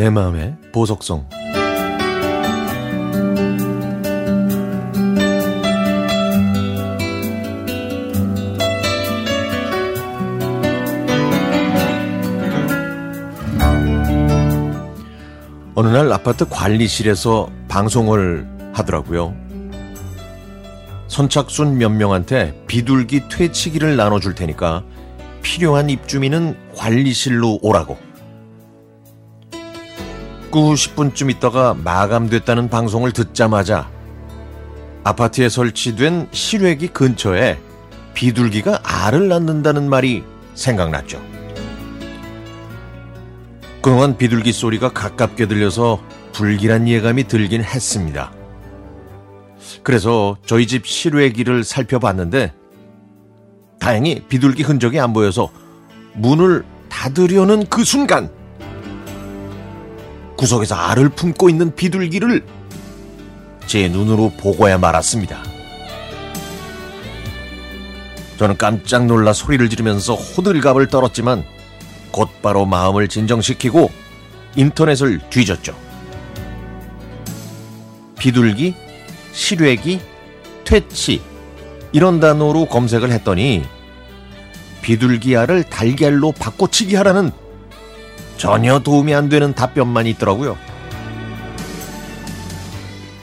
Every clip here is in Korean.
내 마음의 보석성 어느 날 아파트 관리실에서 방송을 하더라고요. 선착순 몇 명한테 비둘기 퇴치기를 나눠줄 테니까 필요한 입주민은 관리실로 오라고. 9, 10분쯤 있다가 마감됐다는 방송을 듣자마자 아파트에 설치된 실외기 근처에 비둘기가 알을 낳는다는 말이 생각났죠. 그동안 비둘기 소리가 가깝게 들려서 불길한 예감이 들긴 했습니다. 그래서 저희 집 실외기를 살펴봤는데 다행히 비둘기 흔적이 안 보여서 문을 닫으려는 그 순간 구석에서 알을 품고 있는 비둘기를 제 눈으로 보고야 말았습니다. 저는 깜짝 놀라 소리를 지르면서 호들갑을 떨었지만 곧바로 마음을 진정시키고 인터넷을 뒤졌죠. 비둘기, 실외기, 퇴치 이런 단어로 검색을 했더니 비둘기 알을 달걀로 바꿔치기 하라는 전혀 도움이 안 되는 답변만 있더라고요.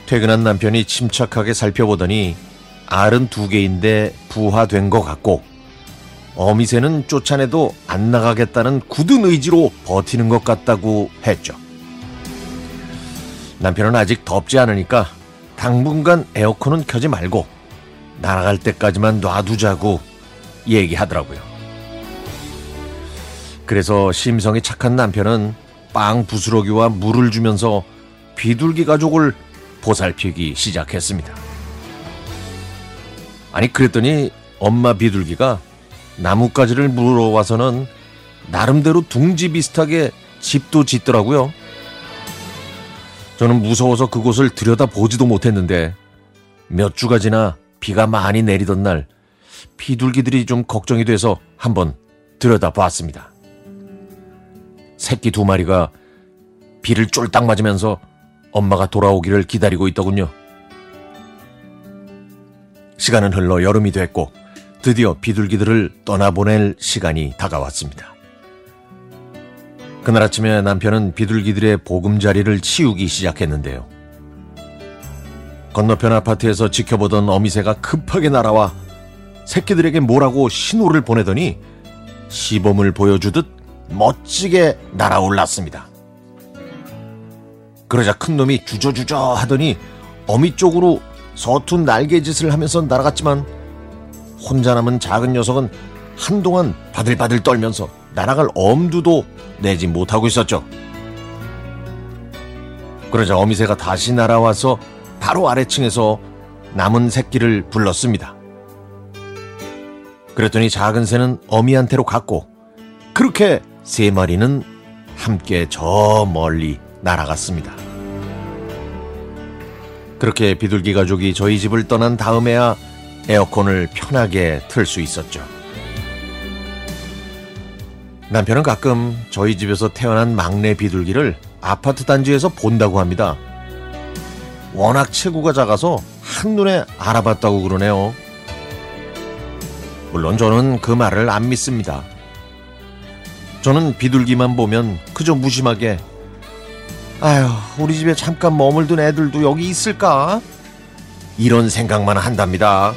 퇴근한 남편이 침착하게 살펴보더니 알은 두 개인데 부화된 것 같고 어미새는 쫓아내도 안 나가겠다는 굳은 의지로 버티는 것 같다고 했죠. 남편은 아직 덥지 않으니까 당분간 에어컨은 켜지 말고 날아갈 때까지만 놔두자고 얘기하더라고요. 그래서 심성이 착한 남편은 빵 부스러기와 물을 주면서 비둘기 가족을 보살피기 시작했습니다. 아니 그랬더니 엄마 비둘기가 나뭇가지를 물어와서는 나름대로 둥지 비슷하게 집도 짓더라고요. 저는 무서워서 그곳을 들여다보지도 못했는데 몇 주가 지나 비가 많이 내리던 날 비둘기들이 좀 걱정이 돼서 한번 들여다봤습니다. 새끼 두 마리가 비를 쫄딱 맞으면서 엄마가 돌아오기를 기다리고 있더군요. 시간은 흘러 여름이 됐고 드디어 비둘기들을 떠나보낼 시간이 다가왔습니다. 그날 아침에 남편은 비둘기들의 보금자리를 치우기 시작했는데요. 건너편 아파트에서 지켜보던 어미새가 급하게 날아와 새끼들에게 뭐라고 신호를 보내더니 시범을 보여주듯 멋지게 날아올랐습니다. 그러자 큰 놈이 주저주저 하더니 어미 쪽으로 서툰 날개짓을 하면서 날아갔지만 혼자 남은 작은 녀석은 한동안 바들바들 떨면서 날아갈 엄두도 내지 못하고 있었죠. 그러자 어미새가 다시 날아와서 바로 아래층에서 남은 새끼를 불렀습니다. 그랬더니 작은 새는 어미한테로 갔고 그렇게 세 마리는 함께 저 멀리 날아갔습니다. 그렇게 비둘기 가족이 저희 집을 떠난 다음에야 에어컨을 편하게 틀 수 있었죠. 남편은 가끔 저희 집에서 태어난 막내 비둘기를 아파트 단지에서 본다고 합니다. 워낙 체구가 작아서 한눈에 알아봤다고 그러네요. 물론 저는 그 말을 안 믿습니다. 저는 비둘기만 보면 그저 무심하게 아휴 우리 집에 잠깐 머물던 애들도 여기 있을까? 이런 생각만 한답니다.